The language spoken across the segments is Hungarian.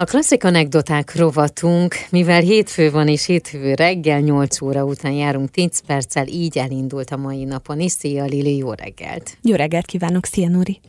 A klasszik anekdoták rovatunk, mivel hétfő van és hétfő reggel 8 óra után járunk 10 perccel, így elindult a mai napon is. Szia Lili, jó reggelt! Jó reggelt kívánok, szia Nuri!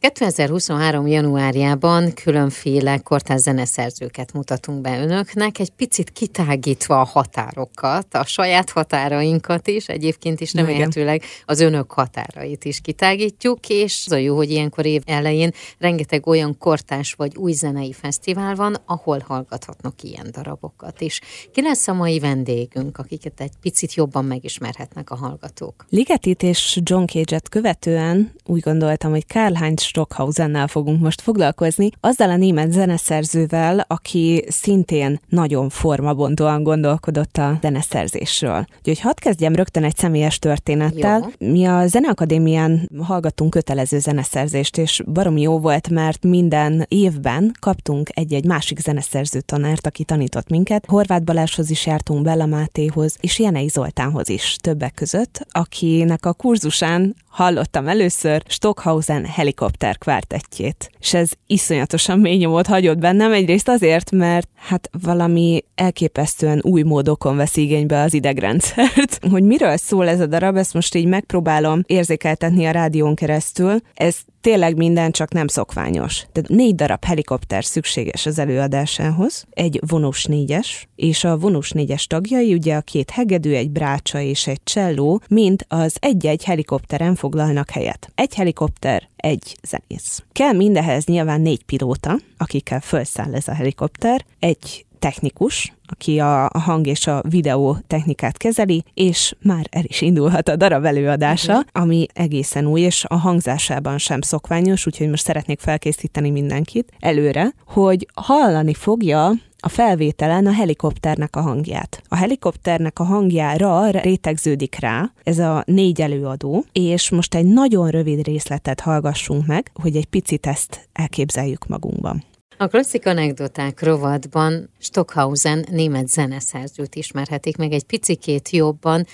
2023. januárjában különféle kortárs zeneszerzőket mutatunk be önöknek, egy picit kitágítva a határokat, a saját határainkat is, egyébként is remélhetőleg az önök határait is kitágítjuk, és az a jó, hogy ilyenkor év elején rengeteg olyan kortás vagy új zenei fesztivál van, ahol hallgathatnak ilyen darabokat is. Ki lesz a mai vendégünk, akiket egy picit jobban megismerhetnek a hallgatók? Ligetit és John Cage-et követően úgy gondoltam, hogy Karl Heinz Stockhausennel fogunk most foglalkozni, azzal a német zeneszerzővel, aki szintén nagyon formabontóan gondolkodott a zeneszerzésről. Úgyhogy hadd kezdjem rögtön egy személyes történettel. Jó. Mi a Zeneakadémián hallgattunk kötelező zeneszerzést, és baromi jó volt, mert minden évben kaptunk egy-egy másik zeneszerző tanárt, aki tanított minket. Horváth Balázshoz is jártunk, Bella Mátéhoz, és Jenei Zoltánhoz is többek között, akinek a kurzusán hallottam először Stockhausen helikopter kvártettjét. És ez iszonyatosan mély nyomot hagyott bennem, egyrészt azért, mert hát valami elképesztően új módokon vesz igénybe az idegrendszert. Hogy miről szól ez a darab, ezt most így megpróbálom érzékeltetni a rádión keresztül. Ez tényleg minden csak nem szokványos. Tehát négy darab helikopter szükséges az előadásához, egy vonós négyes, és a vonós négyes tagjai, ugye a két hegedű, egy brácsa és egy cselló, mind az egy-egy helikopteren foglalnak helyet. Egy helikopter, egy zenész. Kell mindehez nyilván négy pilóta, akikkel felszáll ez a helikopter, egy technikus, aki a, hang és a videó technikát kezeli, és már el is indulhat a darab előadása, uh-huh. ami egészen új, és a hangzásában sem szokványos, úgyhogy most szeretnék felkészíteni mindenkit előre, hogy hallani fogja a felvételen a helikopternek a hangját. A helikopternek a hangjára rétegződik rá ez a négy előadó, és most egy nagyon rövid részletet hallgassunk meg, hogy egy picit ezt elképzeljük magunkban. A klasszik anekdoták rovatban Stockhausen német zeneszerzőt ismerhetik meg egy picikét jobban,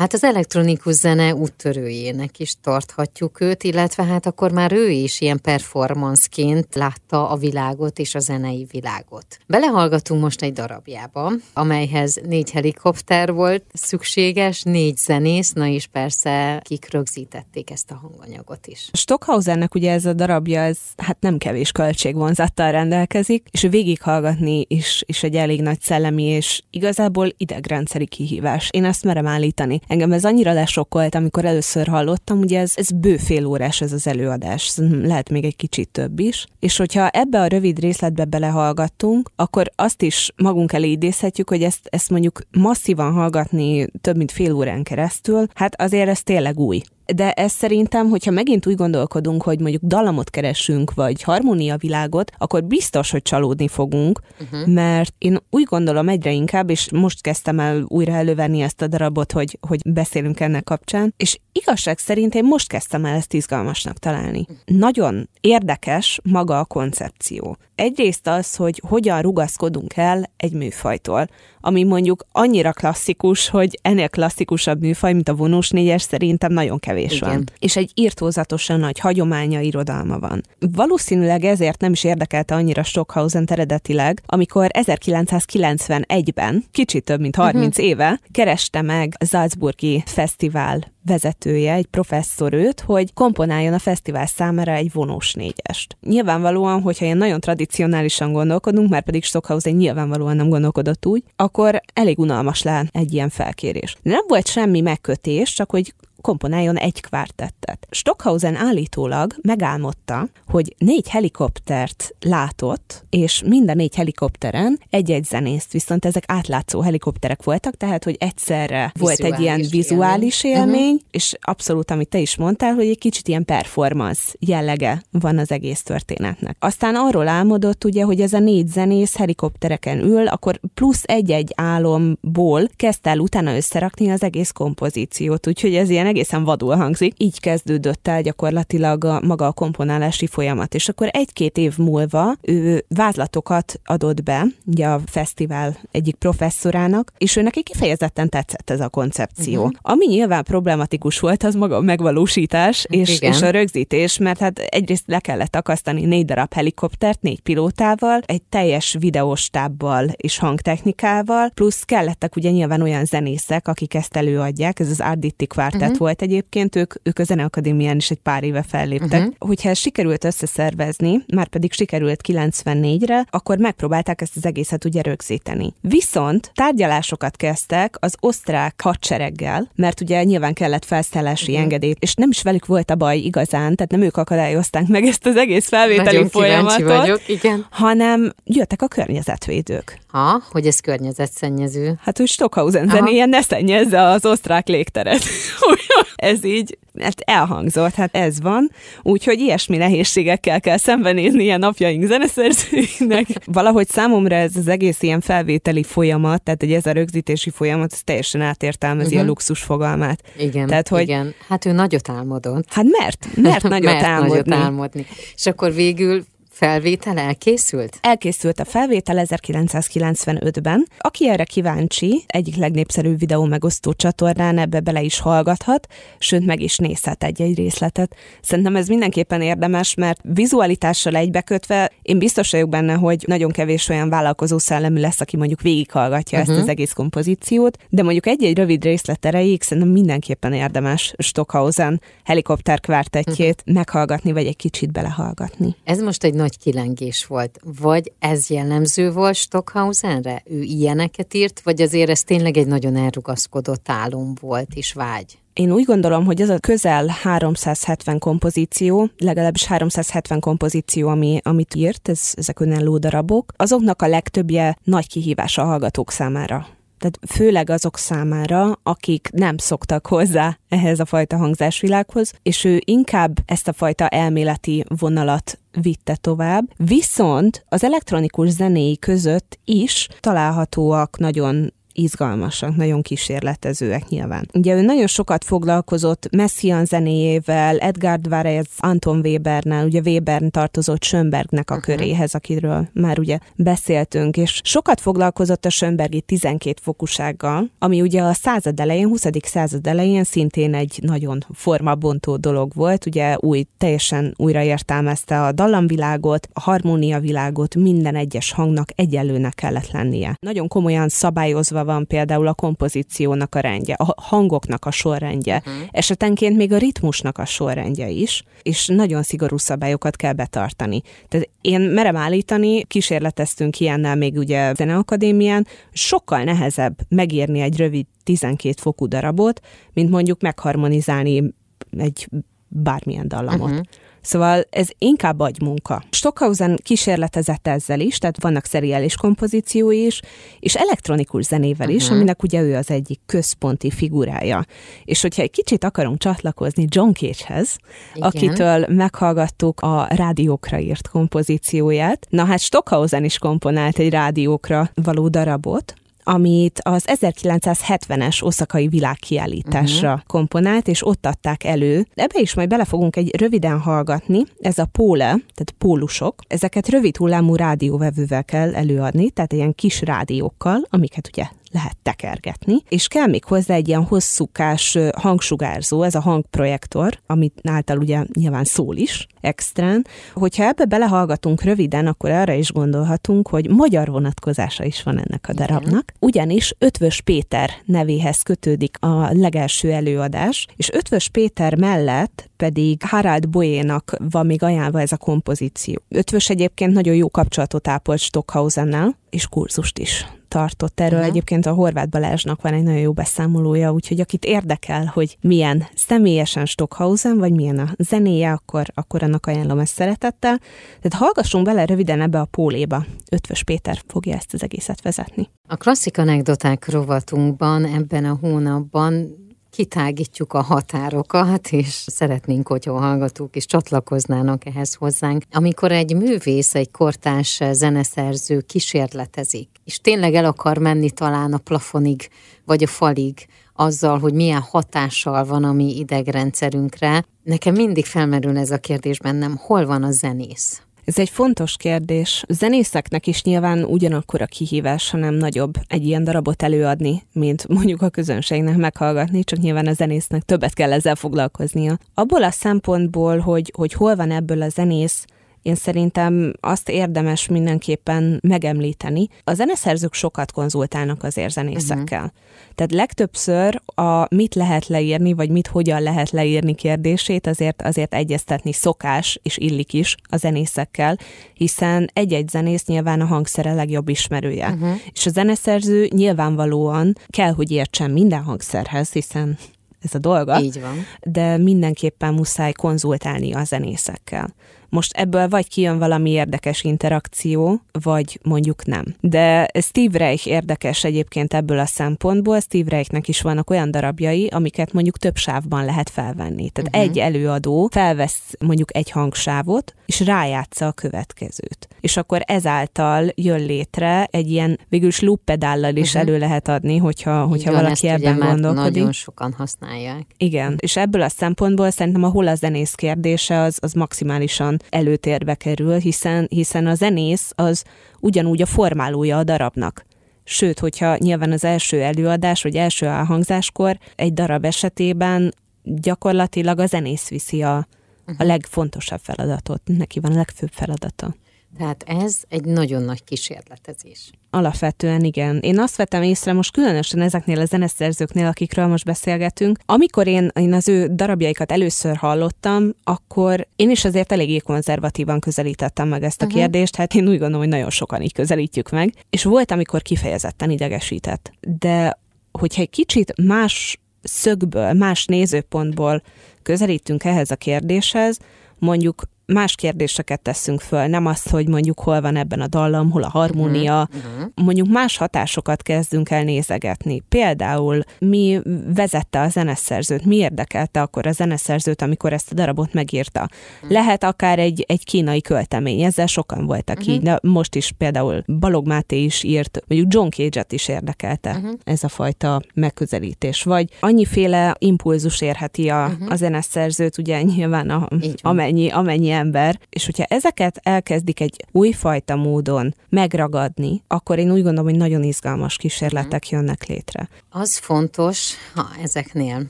Hát az elektronikus zene úttörőjének is tarthatjuk őt, illetve hát akkor már ő is ilyen performanceként látta a világot és a zenei világot. Belehallgatunk most egy darabjába, amelyhez négy helikopter volt szükséges, négy zenész, na és persze kik rögzítették ezt a hanganyagot is. Stockhausennek ugye ez a darabja, ez hát nem kevés költségvonzattal rendelkezik, és végighallgatni is, is egy elég nagy szellemi és igazából idegrendszeri kihívás. Én ezt merem állítani. Engem ez annyira lesokkolt, amikor először hallottam, ugye ez, ez bő fél órás ez az előadás, lehet még egy kicsit több is, és hogyha ebbe a rövid részletbe belehallgattunk, akkor azt is magunk elé idézhetjük, hogy ezt, ezt mondjuk masszívan hallgatni több mint fél órán keresztül, hát azért ez tényleg új de ez szerintem, hogyha megint úgy gondolkodunk, hogy mondjuk dalamot keresünk, vagy harmónia világot, akkor biztos, hogy csalódni fogunk, uh-huh. mert én úgy gondolom egyre inkább, és most kezdtem el újra elővenni ezt a darabot, hogy, hogy beszélünk ennek kapcsán, és igazság szerint én most kezdtem el ezt izgalmasnak találni. Nagyon érdekes maga a koncepció. Egyrészt az, hogy hogyan rugaszkodunk el egy műfajtól, ami mondjuk annyira klasszikus, hogy ennél klasszikusabb műfaj, mint a vonós négyes, szerintem nagyon kevés Igen. van. És egy írtózatosan nagy hagyománya, irodalma van. Valószínűleg ezért nem is érdekelte annyira Stockhausen eredetileg, amikor 1991-ben, kicsit több mint 30 uh-huh. éve, kereste meg a Salzburgi Fesztivál vezetője, egy professzor őt, hogy komponáljon a fesztivál számára egy vonós négyest. Nyilvánvalóan, hogyha ilyen nagyon tradicionálisan gondolkodunk, mert pedig Stockhausen nyilvánvalóan nem gondolkodott úgy, akkor elég unalmas lehet egy ilyen felkérés. Nem volt semmi megkötés, csak hogy komponáljon egy kvártettet. Stockhausen állítólag megálmodta, hogy négy helikoptert látott, és minden négy helikopteren egy-egy zenészt, viszont ezek átlátszó helikopterek voltak, tehát, hogy egyszerre vizuális volt egy ilyen vizuális élmény, élmény uh-huh. és abszolút, amit te is mondtál, hogy egy kicsit ilyen performance jellege van az egész történetnek. Aztán arról álmodott ugye, hogy ez a négy zenész helikoptereken ül, akkor plusz egy-egy álomból kezdte el utána összerakni az egész kompozíciót, úgyhogy ez ilyen egészen vadul hangzik. Így kezdődött el gyakorlatilag a, maga a komponálási folyamat. És akkor egy-két év múlva ő vázlatokat adott be, ugye a fesztivál egyik professzorának, és ő neki kifejezetten tetszett ez a koncepció. Uh-huh. Ami nyilván problematikus volt, az maga a megvalósítás és, és a rögzítés, mert hát egyrészt le kellett akasztani négy darab helikoptert, négy pilótával, egy teljes videóstábbal és hangtechnikával, plusz kellettek ugye nyilván olyan zenészek, akik ezt előadják, ez az Arditti Quartet uh-huh. Volt egyébként, ők, ők a Zeneakadémián is egy pár éve felléptek. Uh-huh. Hogyha ezt sikerült összeszervezni, már pedig sikerült 94-re, akkor megpróbálták ezt az egészet ugye rögzíteni. Viszont tárgyalásokat kezdtek az osztrák hadsereggel, mert ugye nyilván kellett felszállási uh-huh. engedélyt, és nem is velük volt a baj igazán, tehát nem ők akadályozták meg ezt az egész felvételi Nagyon folyamatot, vagyok, igen. hanem jöttek a környezetvédők. Ha, hogy ez környezetszennyező. Hát, hogy Stockhausen zenéje ne szennyezze az osztrák légteret. ez így, mert elhangzott, hát ez van. Úgyhogy ilyesmi nehézségekkel kell szembenézni ilyen napjaink zeneszerzőinek. Valahogy számomra ez az egész ilyen felvételi folyamat, tehát egy ez a rögzítési folyamat, ez teljesen átértelmezi uh-huh. a mhm. luxus fogalmát. Igen, tehát, hogy, igen. Hát ő nagyot álmodott. Hát mert, mert nagyot mert álmodni. Nagyot álmodni. És akkor végül felvétel elkészült? Elkészült a felvétel 1995-ben. Aki erre kíváncsi, egyik legnépszerűbb videó megosztó csatornán ebbe bele is hallgathat, sőt meg is nézhet egy-egy részletet. Szerintem ez mindenképpen érdemes, mert vizualitással egybekötve én biztos vagyok benne, hogy nagyon kevés olyan vállalkozó szellemű lesz, aki mondjuk végighallgatja uh-huh. ezt mhm. az egész kompozíciót, de mondjuk egy-egy rövid részlet erejéig szerintem mindenképpen érdemes Stockhausen helikopter kvártetjét uh-huh. meghallgatni, vagy egy kicsit belehallgatni. Ez most egy nagy kilengés volt. Vagy ez jellemző volt Stockhausenre? Ő ilyeneket írt, vagy azért ez tényleg egy nagyon elrugaszkodott álom volt és vágy? Én úgy gondolom, hogy ez a közel 370 kompozíció, legalábbis 370 kompozíció, ami, amit írt, ez, ezek önálló darabok, azoknak a legtöbbje nagy kihívás a hallgatók számára tehát főleg azok számára, akik nem szoktak hozzá ehhez a fajta hangzásvilághoz, és ő inkább ezt a fajta elméleti vonalat vitte tovább, viszont az elektronikus zenéi között is találhatóak nagyon izgalmasak, nagyon kísérletezőek nyilván. Ugye ő nagyon sokat foglalkozott Messian zenéjével, Edgard Varese, Anton Webernel, ugye Webern tartozott Schönbergnek a uh-huh. köréhez, akiről már ugye beszéltünk, és sokat foglalkozott a Schönbergi 12 fokusággal, ami ugye a század elején, 20. század elején szintén egy nagyon formabontó dolog volt, ugye új, teljesen újraértelmezte a dallamvilágot, a harmóniavilágot, minden egyes hangnak egyenlőnek kellett lennie. Nagyon komolyan szabályozva van például a kompozíciónak a rendje, a hangoknak a sorrendje, uh-huh. esetenként még a ritmusnak a sorrendje is, és nagyon szigorú szabályokat kell betartani. Tehát én merem állítani, kísérleteztünk ilyennel még ugye Zeneakadémián, sokkal nehezebb megírni egy rövid 12 fokú darabot, mint mondjuk megharmonizálni egy bármilyen dallamot. Uh-huh. Szóval ez inkább agymunka. Stockhausen kísérletezett ezzel is, tehát vannak seriális kompozíciói is, és elektronikus zenével is, uh-huh. aminek ugye ő az egyik központi figurája. És hogyha egy kicsit akarunk csatlakozni John Cage-hez, akitől meghallgattuk a rádiókra írt kompozícióját, na hát Stockhausen is komponált egy rádiókra való darabot, amit az 1970-es oszakai világkiállításra uh-huh. komponált, és ott adták elő. Ebbe is majd bele fogunk egy röviden hallgatni. Ez a póle, tehát pólusok, ezeket rövid hullámú rádióvevővel kell előadni, tehát ilyen kis rádiókkal, amiket ugye lehet tekergetni, és kell még hozzá egy ilyen hosszúkás hangsugárzó, ez a hangprojektor, amit által ugye nyilván szól is extrán. Hogyha ebbe belehallgatunk röviden, akkor arra is gondolhatunk, hogy magyar vonatkozása is van ennek a darabnak, ugyanis Ötvös Péter nevéhez kötődik a legelső előadás, és Ötvös Péter mellett pedig Harald Boyénak van még ajánlva ez a kompozíció. Ötvös egyébként nagyon jó kapcsolatot ápolt Stockhausennel, és kurzust is tartott erről. Uh-huh. Egyébként a Horváth Balázsnak van egy nagyon jó beszámolója, úgyhogy akit érdekel, hogy milyen személyesen Stockhausen, vagy milyen a zenéje, akkor, akkor annak ajánlom ezt szeretettel. Tehát hallgassunk bele röviden ebbe a póléba. Ötvös Péter fogja ezt az egészet vezetni. A klasszik anekdoták rovatunkban ebben a hónapban kitágítjuk a határokat, és szeretnénk, hogyha a hallgatók is csatlakoznának ehhez hozzánk. Amikor egy művész, egy kortás zeneszerző kísérletezik, és tényleg el akar menni talán a plafonig, vagy a falig, azzal, hogy milyen hatással van a mi idegrendszerünkre. Nekem mindig felmerül ez a kérdés bennem, hol van a zenész? Ez egy fontos kérdés. Zenészeknek is nyilván ugyanakkor a kihívás, hanem nagyobb egy ilyen darabot előadni, mint mondjuk a közönségnek meghallgatni, csak nyilván a zenésznek többet kell ezzel foglalkoznia. Abból a szempontból, hogy, hogy hol van ebből a zenész, én szerintem azt érdemes mindenképpen megemlíteni. A zeneszerzők sokat konzultálnak az érzenészekkel. Uh-huh. Tehát legtöbbször a mit lehet leírni, vagy mit hogyan lehet leírni kérdését azért, azért egyeztetni szokás, és illik is a zenészekkel, hiszen egy-egy zenész nyilván a hangszere legjobb ismerője. Uh-huh. És a zeneszerző nyilvánvalóan kell, hogy értsen minden hangszerhez, hiszen ez a dolga. Így van. De mindenképpen muszáj konzultálni a zenészekkel. Most ebből vagy kijön valami érdekes interakció, vagy mondjuk nem. De Steve Reich érdekes egyébként ebből a szempontból. Steve Reichnek is vannak olyan darabjai, amiket mondjuk több sávban lehet felvenni. Tehát uh-huh. egy előadó felvesz mondjuk egy hangsávot, és rájátsza a következőt. És akkor ezáltal jön létre egy ilyen végülis loop pedállal is uh-huh. elő lehet adni, hogyha, hogyha van, valaki ebben gondolkodik. nagyon sokan használják. Igen, és ebből a szempontból szerintem a hol a zenész kérdése az, az maximálisan előtérbe kerül, hiszen, hiszen a zenész az ugyanúgy a formálója a darabnak. Sőt, hogyha nyilván az első előadás, vagy első elhangzáskor egy darab esetében gyakorlatilag a zenész viszi a, a mhm. legfontosabb feladatot, neki van a legfőbb feladata. Tehát ez egy nagyon nagy kísérletezés. Alapvetően igen. Én azt vettem észre most különösen ezeknél a zeneszerzőknél, akikről most beszélgetünk. Amikor én, én az ő darabjaikat először hallottam, akkor én is azért eléggé konzervatívan közelítettem meg ezt a uh-huh. kérdést, hát én úgy gondolom, hogy nagyon sokan így közelítjük meg. És volt, amikor kifejezetten idegesített. De hogyha egy kicsit más szögből, más nézőpontból közelítünk ehhez a kérdéshez, mondjuk más kérdéseket teszünk föl, nem azt, hogy mondjuk hol van ebben a dallam, hol a harmónia, uh-huh. mondjuk más hatásokat kezdünk el nézegetni. Például mi vezette a zeneszerzőt, mi érdekelte akkor a zeneszerzőt, amikor ezt a darabot megírta. Uh-huh. Lehet akár egy, egy kínai költemény, ezzel sokan voltak uh-huh. így. Na, most is például Balog Máté is írt, mondjuk John Cage-et is érdekelte uh-huh. ez a fajta megközelítés. Vagy annyiféle impulzus érheti a, uh-huh. a zeneszerzőt, ugye nyilván a, amennyi, amennyi ember, és hogyha ezeket elkezdik egy újfajta módon megragadni, akkor én úgy gondolom, hogy nagyon izgalmas kísérletek mhm. jönnek létre. Az fontos, ha ezeknél,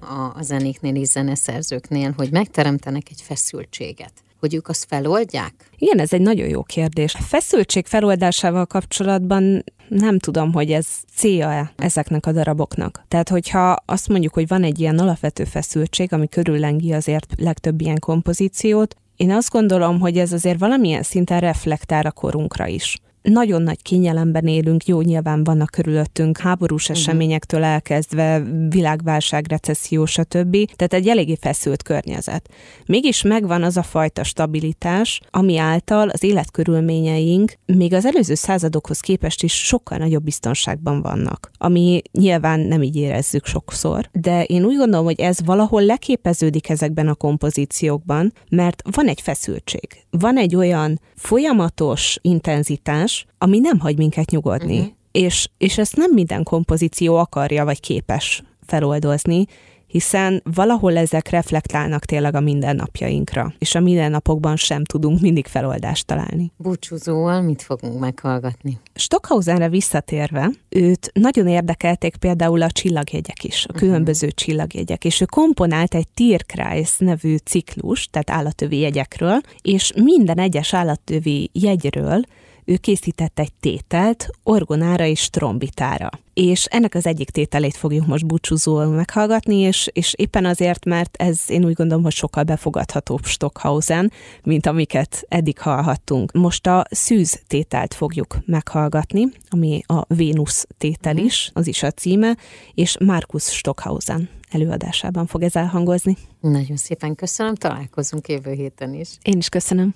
a, a zenéknél és zeneszerzőknél, hogy megteremtenek egy feszültséget hogy ők azt feloldják? Igen, ez egy nagyon jó kérdés. A feszültség feloldásával kapcsolatban nem tudom, hogy ez célja-e ezeknek a daraboknak. Tehát, hogyha azt mondjuk, hogy van egy ilyen alapvető feszültség, ami körüllengi azért legtöbb ilyen kompozíciót, én azt gondolom, hogy ez azért valamilyen szinten reflektál a korunkra is nagyon nagy kényelemben élünk, jó, nyilván vannak körülöttünk háborús uh-huh. eseményektől elkezdve, világválság, recesszió, stb. Tehát egy eléggé feszült környezet. Mégis megvan az a fajta stabilitás, ami által az életkörülményeink még az előző századokhoz képest is sokkal nagyobb biztonságban vannak, ami nyilván nem így érezzük sokszor, de én úgy gondolom, hogy ez valahol leképeződik ezekben a kompozíciókban, mert van egy feszültség, van egy olyan folyamatos intenzitás, más, ami nem hagy minket nyugodni. Uh-huh. És, és ezt nem minden kompozíció akarja vagy képes feloldozni, hiszen valahol ezek reflektálnak tényleg a mindennapjainkra, és a mindennapokban sem tudunk mindig feloldást találni. Búcsúzóval mit fogunk meghallgatni? Stockhausenre visszatérve, őt nagyon érdekelték például a csillagjegyek is, a mhm. különböző uh-huh. csillagjegyek, és ő komponált egy Tierkreis nevű ciklus, tehát állatövi jegyekről, és minden egyes állatövi jegyről ő készített egy tételt orgonára és trombitára. És ennek az egyik tételét fogjuk most búcsúzóan meghallgatni, és, és éppen azért, mert ez én úgy gondolom, hogy sokkal befogadhatóbb Stockhausen, mint amiket eddig hallhattunk. Most a szűz tételt fogjuk meghallgatni, ami a Vénusz tétel mhm. is, az is a címe, és Markus Stockhausen előadásában fog ez elhangozni. Nagyon szépen köszönöm, találkozunk jövő héten is. Én is köszönöm.